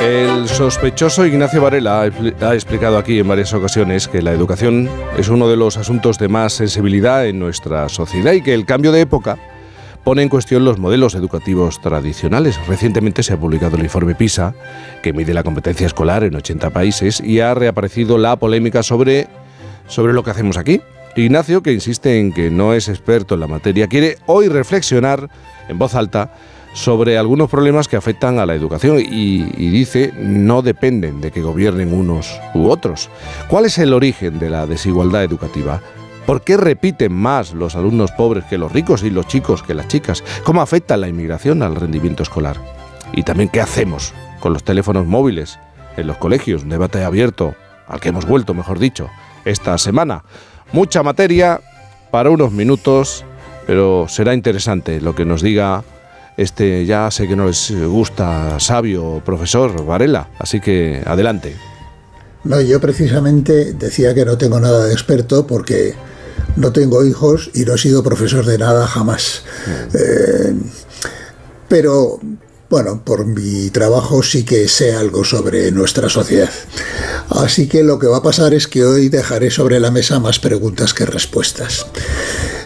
El sospechoso Ignacio Varela ha explicado aquí en varias ocasiones que la educación es uno de los asuntos de más sensibilidad en nuestra sociedad y que el cambio de época pone en cuestión los modelos educativos tradicionales. Recientemente se ha publicado el informe PISA, que mide la competencia escolar en 80 países, y ha reaparecido la polémica sobre, sobre lo que hacemos aquí. Ignacio, que insiste en que no es experto en la materia, quiere hoy reflexionar en voz alta sobre algunos problemas que afectan a la educación y, dice no dependen de que gobiernen unos u otros. ¿Cuál es el origen de la desigualdad educativa? ¿Por qué repiten más los alumnos pobres que los ricos y los chicos que las chicas? ¿Cómo afecta la inmigración al rendimiento escolar? Y también qué hacemos con los teléfonos móviles en los colegios, un debate abierto al que hemos vuelto, mejor dicho, esta semana. Mucha materia para unos minutos, pero será interesante lo que nos diga este ya sé que no les gusta sabio profesor Varela, así que adelante. No, yo precisamente decía que no tengo nada de experto porque no tengo hijos y no he sido profesor de nada jamás. Mm. Eh, pero bueno, por mi trabajo sí que sé algo sobre nuestra sociedad. Así que lo que va a pasar es que hoy dejaré sobre la mesa más preguntas que respuestas.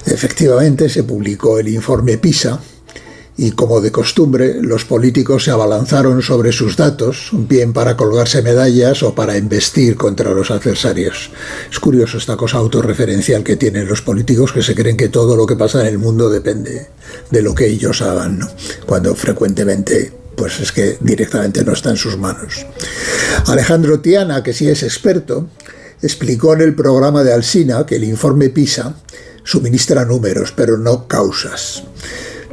Efectivamente, se publicó el informe PISA, y como de costumbre, los políticos se abalanzaron sobre sus datos, bien para colgarse medallas o para investir contra los adversarios. Es curioso esta cosa autorreferencial que tienen los políticos que se creen que todo lo que pasa en el mundo depende de lo que ellos hagan, cuando frecuentemente pues es que directamente no está en sus manos. Alejandro Tiana, que sí es experto, explicó en el programa de Alsina que el informe PISA suministra números, pero no causas.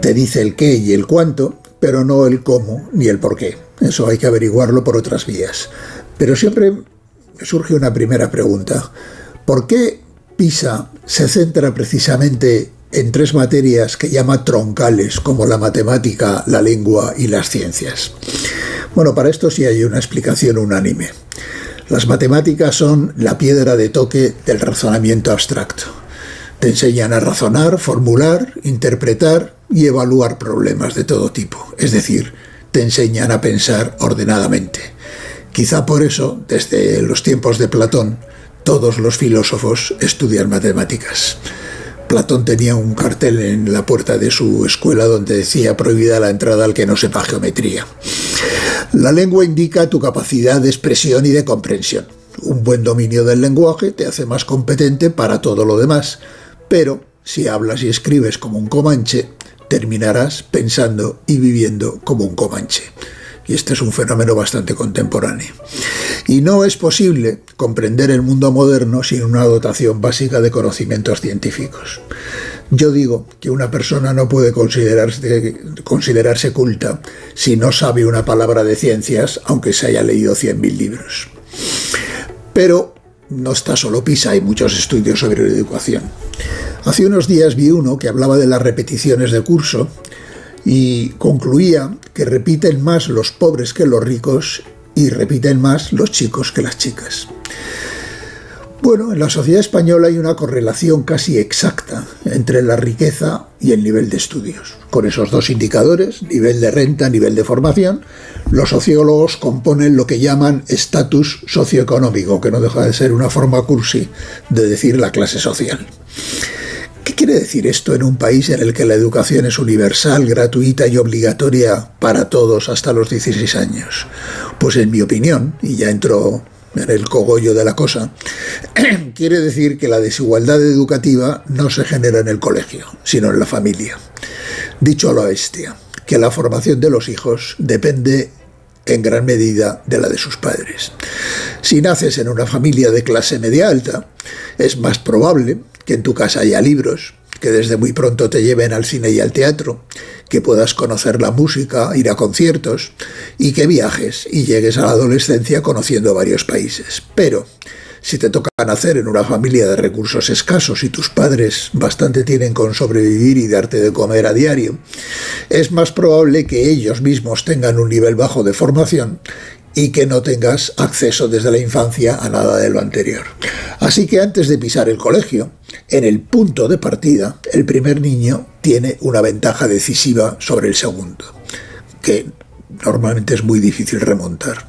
Te dice el qué y el cuánto, pero no el cómo ni el por qué. Eso hay que averiguarlo por otras vías. Pero siempre surge una primera pregunta. ¿Por qué PISA se centra precisamente en tres materias que llama troncales, como la matemática, la lengua y las ciencias? Bueno, para esto sí hay una explicación unánime. Las matemáticas son la piedra de toque del razonamiento abstracto. Te enseñan a razonar, formular, interpretar y evaluar problemas de todo tipo. Es decir, te enseñan a pensar ordenadamente. Quizá por eso, desde los tiempos de Platón, todos los filósofos estudian matemáticas. Platón tenía un cartel en la puerta de su escuela donde decía prohibida la entrada al que no sepa geometría. La lengua indica tu capacidad de expresión y de comprensión. Un buen dominio del lenguaje te hace más competente para todo lo demás, pero si hablas y escribes como un comanche, terminarás pensando y viviendo como un comanche. Y este es un fenómeno bastante contemporáneo. Y no es posible comprender el mundo moderno sin una dotación básica de conocimientos científicos. Yo digo que una persona no puede considerarse, considerarse culta si no sabe una palabra de ciencias, aunque se haya leído 100.000 libros. Pero no está solo PISA, hay muchos estudios sobre educación. Hace unos días vi uno que hablaba de las repeticiones de curso y concluía que repiten más los pobres que los ricos y repiten más los chicos que las chicas. Bueno, en la sociedad española hay una correlación casi exacta entre la riqueza y el nivel de estudios. Con esos dos indicadores, nivel de renta, nivel de formación, los sociólogos componen lo que llaman estatus socioeconómico, que no deja de ser una forma cursi de decir la clase social. ¿Qué quiere decir esto en un país en el que la educación es universal, gratuita y obligatoria para todos hasta los 16 años? Pues en mi opinión, y ya entro en el cogollo de la cosa, quiere decir que la desigualdad educativa no se genera en el colegio, sino en la familia. Dicho a la bestia, que la formación de los hijos depende en gran medida de la de sus padres. Si naces en una familia de clase media alta, es más probable que en tu casa haya libros, que desde muy pronto te lleven al cine y al teatro, que puedas conocer la música, ir a conciertos y que viajes y llegues a la adolescencia conociendo varios países. Pero si te toca nacer en una familia de recursos escasos y tus padres bastante tienen con sobrevivir y darte de comer a diario, es más probable que ellos mismos tengan un nivel bajo de formación y que no tengas acceso desde la infancia a nada de lo anterior. Así que antes de pisar el colegio, en el punto de partida, el primer niño tiene una ventaja decisiva sobre el segundo, que normalmente es muy difícil remontar.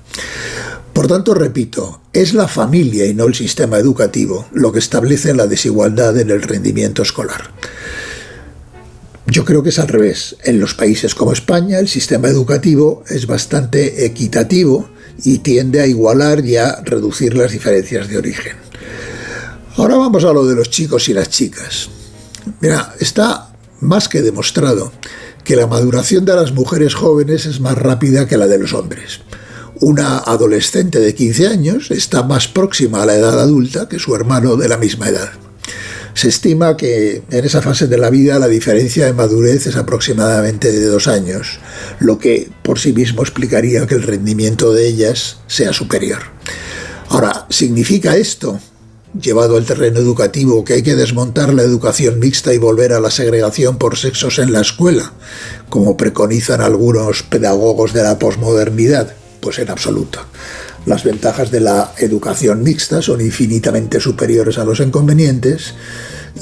Por tanto, repito, es la familia y no el sistema educativo lo que establece la desigualdad en el rendimiento escolar. Yo creo que es al revés. En los países como España el sistema educativo es bastante equitativo y tiende a igualar y a reducir las diferencias de origen. Ahora vamos a lo de los chicos y las chicas. Mira, está más que demostrado que la maduración de las mujeres jóvenes es más rápida que la de los hombres. Una adolescente de 15 años está más próxima a la edad adulta que su hermano de la misma edad. Se estima que en esa fase de la vida la diferencia de madurez es aproximadamente de dos años, lo que por sí mismo explicaría que el rendimiento de ellas sea superior. Ahora, ¿significa esto llevado al terreno educativo, que hay que desmontar la educación mixta y volver a la segregación por sexos en la escuela, como preconizan algunos pedagogos de la posmodernidad? Pues en absoluto. Las ventajas de la educación mixta son infinitamente superiores a los inconvenientes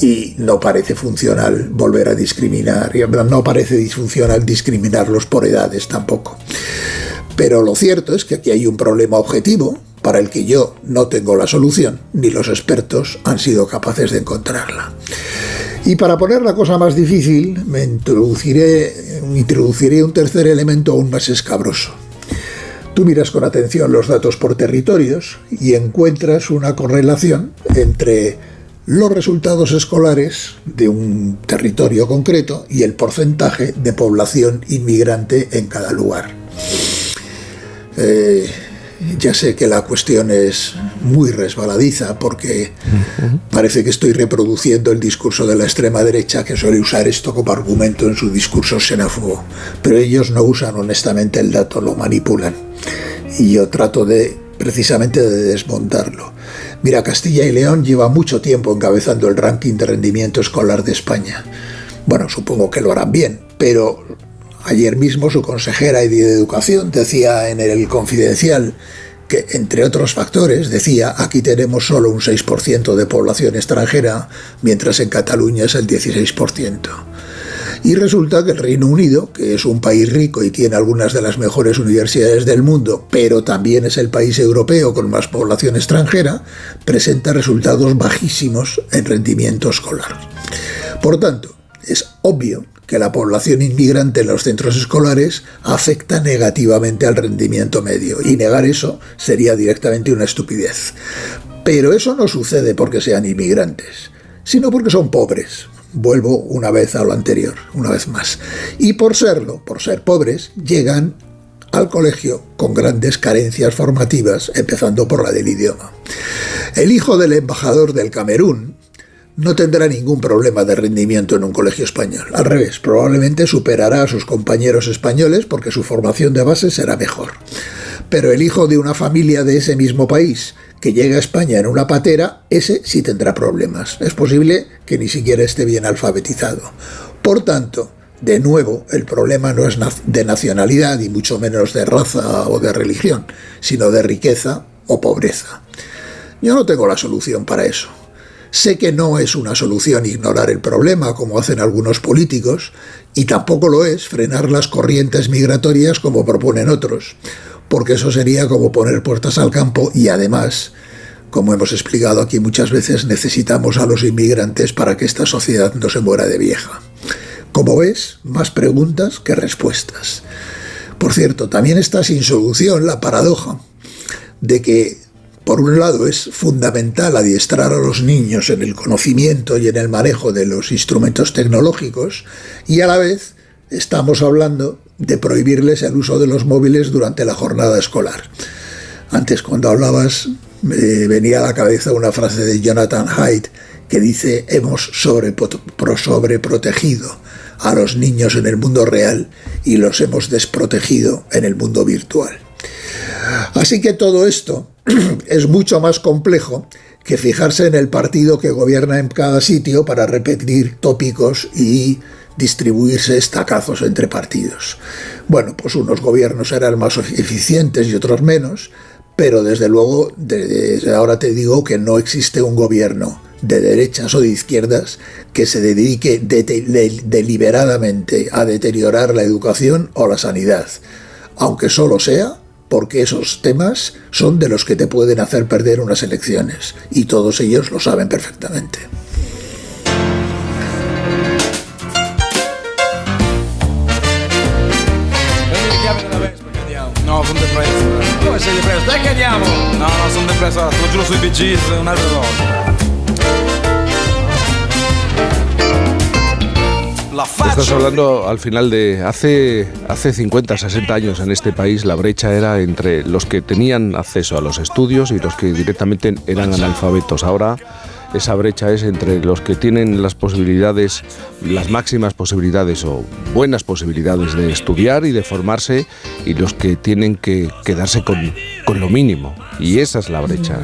y no parece funcional volver a discriminar, y no parece disfuncional discriminarlos por edades tampoco. Pero lo cierto es que aquí hay un problema objetivo, para el que yo no tengo la solución, ni los expertos han sido capaces de encontrarla. Y para poner la cosa más difícil, me introduciré, introduciré un tercer elemento aún más escabroso. Tú miras con atención los datos por territorios y encuentras una correlación entre los resultados escolares de un territorio concreto y el porcentaje de población inmigrante en cada lugar. Eh, ya sé que la cuestión es muy resbaladiza porque parece que estoy reproduciendo el discurso de la extrema derecha que suele usar esto como argumento en su discurso xenófobo, pero ellos no usan honestamente el dato, lo manipulan. Y yo trato de precisamente de desmontarlo. Mira, Castilla y León lleva mucho tiempo encabezando el ranking de rendimiento escolar de España. Bueno, supongo que lo harán bien, pero Ayer mismo su consejera de Educación decía en el Confidencial que, entre otros factores, decía, aquí tenemos solo un 6% de población extranjera, mientras en Cataluña es el 16%. Y resulta que el Reino Unido, que es un país rico y tiene algunas de las mejores universidades del mundo, pero también es el país europeo con más población extranjera, presenta resultados bajísimos en rendimiento escolar. Por tanto, es obvio que la población inmigrante en los centros escolares afecta negativamente al rendimiento medio y negar eso sería directamente una estupidez. Pero eso no sucede porque sean inmigrantes, sino porque son pobres. Vuelvo una vez a lo anterior, una vez más. Y por serlo, por ser pobres, llegan al colegio con grandes carencias formativas, empezando por la del idioma. El hijo del embajador del Camerún, no tendrá ningún problema de rendimiento en un colegio español. Al revés, probablemente superará a sus compañeros españoles porque su formación de base será mejor. Pero el hijo de una familia de ese mismo país que llega a España en una patera, ese sí tendrá problemas. Es posible que ni siquiera esté bien alfabetizado. Por tanto, de nuevo, el problema no es de nacionalidad y mucho menos de raza o de religión, sino de riqueza o pobreza. Yo no tengo la solución para eso. Sé que no es una solución ignorar el problema, como hacen algunos políticos, y tampoco lo es frenar las corrientes migratorias como proponen otros, porque eso sería como poner puertas al campo y además, como hemos explicado aquí muchas veces, necesitamos a los inmigrantes para que esta sociedad no se muera de vieja. Como ves, más preguntas que respuestas. Por cierto, también está sin solución la paradoja de que por un lado, es fundamental adiestrar a los niños en el conocimiento y en el manejo de los instrumentos tecnológicos y a la vez estamos hablando de prohibirles el uso de los móviles durante la jornada escolar. Antes cuando hablabas me venía a la cabeza una frase de Jonathan Haidt que dice hemos sobreprotegido a los niños en el mundo real y los hemos desprotegido en el mundo virtual. Así que todo esto es mucho más complejo que fijarse en el partido que gobierna en cada sitio para repetir tópicos y distribuirse estacazos entre partidos. Bueno, pues unos gobiernos serán más eficientes y otros menos, pero desde luego desde ahora te digo que no existe un gobierno de derechas o de izquierdas que se dedique deliberadamente a deteriorar la educación o la sanidad aunque solo sea porque esos temas son de los que te pueden hacer perder unas elecciones y todos ellos lo saben perfectamente. No, sono depresso. Come sei depresso? Dai che andiamo! No, no, sono depresso, lo giuro sui Bee Gees, un'altra volta. Estás hablando al final de hace, hace 50, 60 años en este país la brecha era entre los que tenían acceso a los estudios y los que directamente eran analfabetos. Ahora esa brecha es entre los que tienen las posibilidades, las máximas posibilidades o buenas posibilidades de estudiar y de formarse y los que tienen que quedarse con, con lo mínimo. Y esa es la brecha.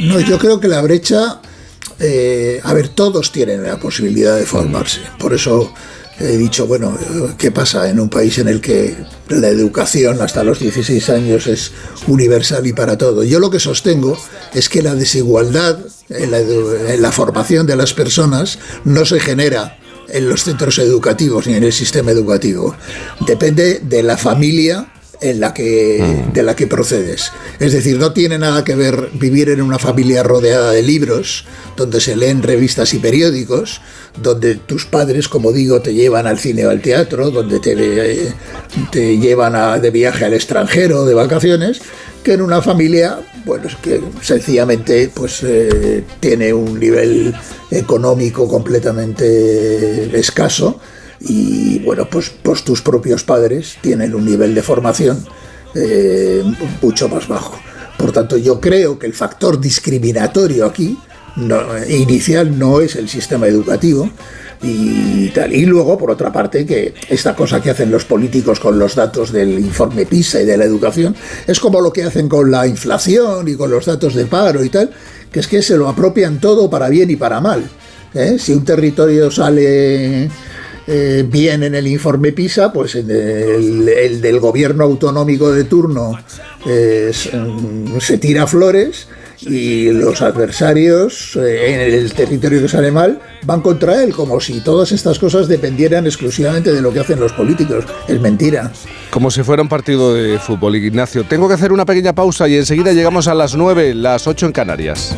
No, yo creo que la brecha eh, a ver, todos tienen la posibilidad de formarse. Por eso he dicho, bueno, ¿qué pasa en un país en el que la educación hasta los 16 años es universal y para todo? Yo lo que sostengo es que la desigualdad en la, en la formación de las personas no se genera en los centros educativos ni en el sistema educativo. Depende de la familia en la que, mm. de la que procedes. Es decir, no tiene nada que ver vivir en una familia rodeada de libros, donde se leen revistas y periódicos, donde tus padres, como digo, te llevan al cine o al teatro, donde te, te llevan de viaje al extranjero, de vacaciones, que en una familia, bueno, que sencillamente pues eh, tiene un nivel económico completamente escaso y bueno, pues, pues tus propios padres tienen un nivel de formación eh, mucho más bajo. Por tanto, yo creo que el factor discriminatorio aquí inicial no es el sistema educativo y tal. Y luego, por otra parte, que esta cosa que hacen los políticos con los datos del informe PISA y de la educación es como lo que hacen con la inflación y con los datos de paro y tal, que es que se lo apropian todo para bien y para mal. ¿eh? Si un territorio sale eh, bien en el informe PISA, pues el, del gobierno autonómico de turno eh, se tira flores y los adversarios eh, en el territorio que sale mal van contra él, como si todas estas cosas dependieran exclusivamente de lo que hacen los políticos. Es mentira. Como si fuera un partido de fútbol, Ignacio. Tengo que hacer una pequeña pausa y enseguida llegamos a las 9, las 8 en Canarias.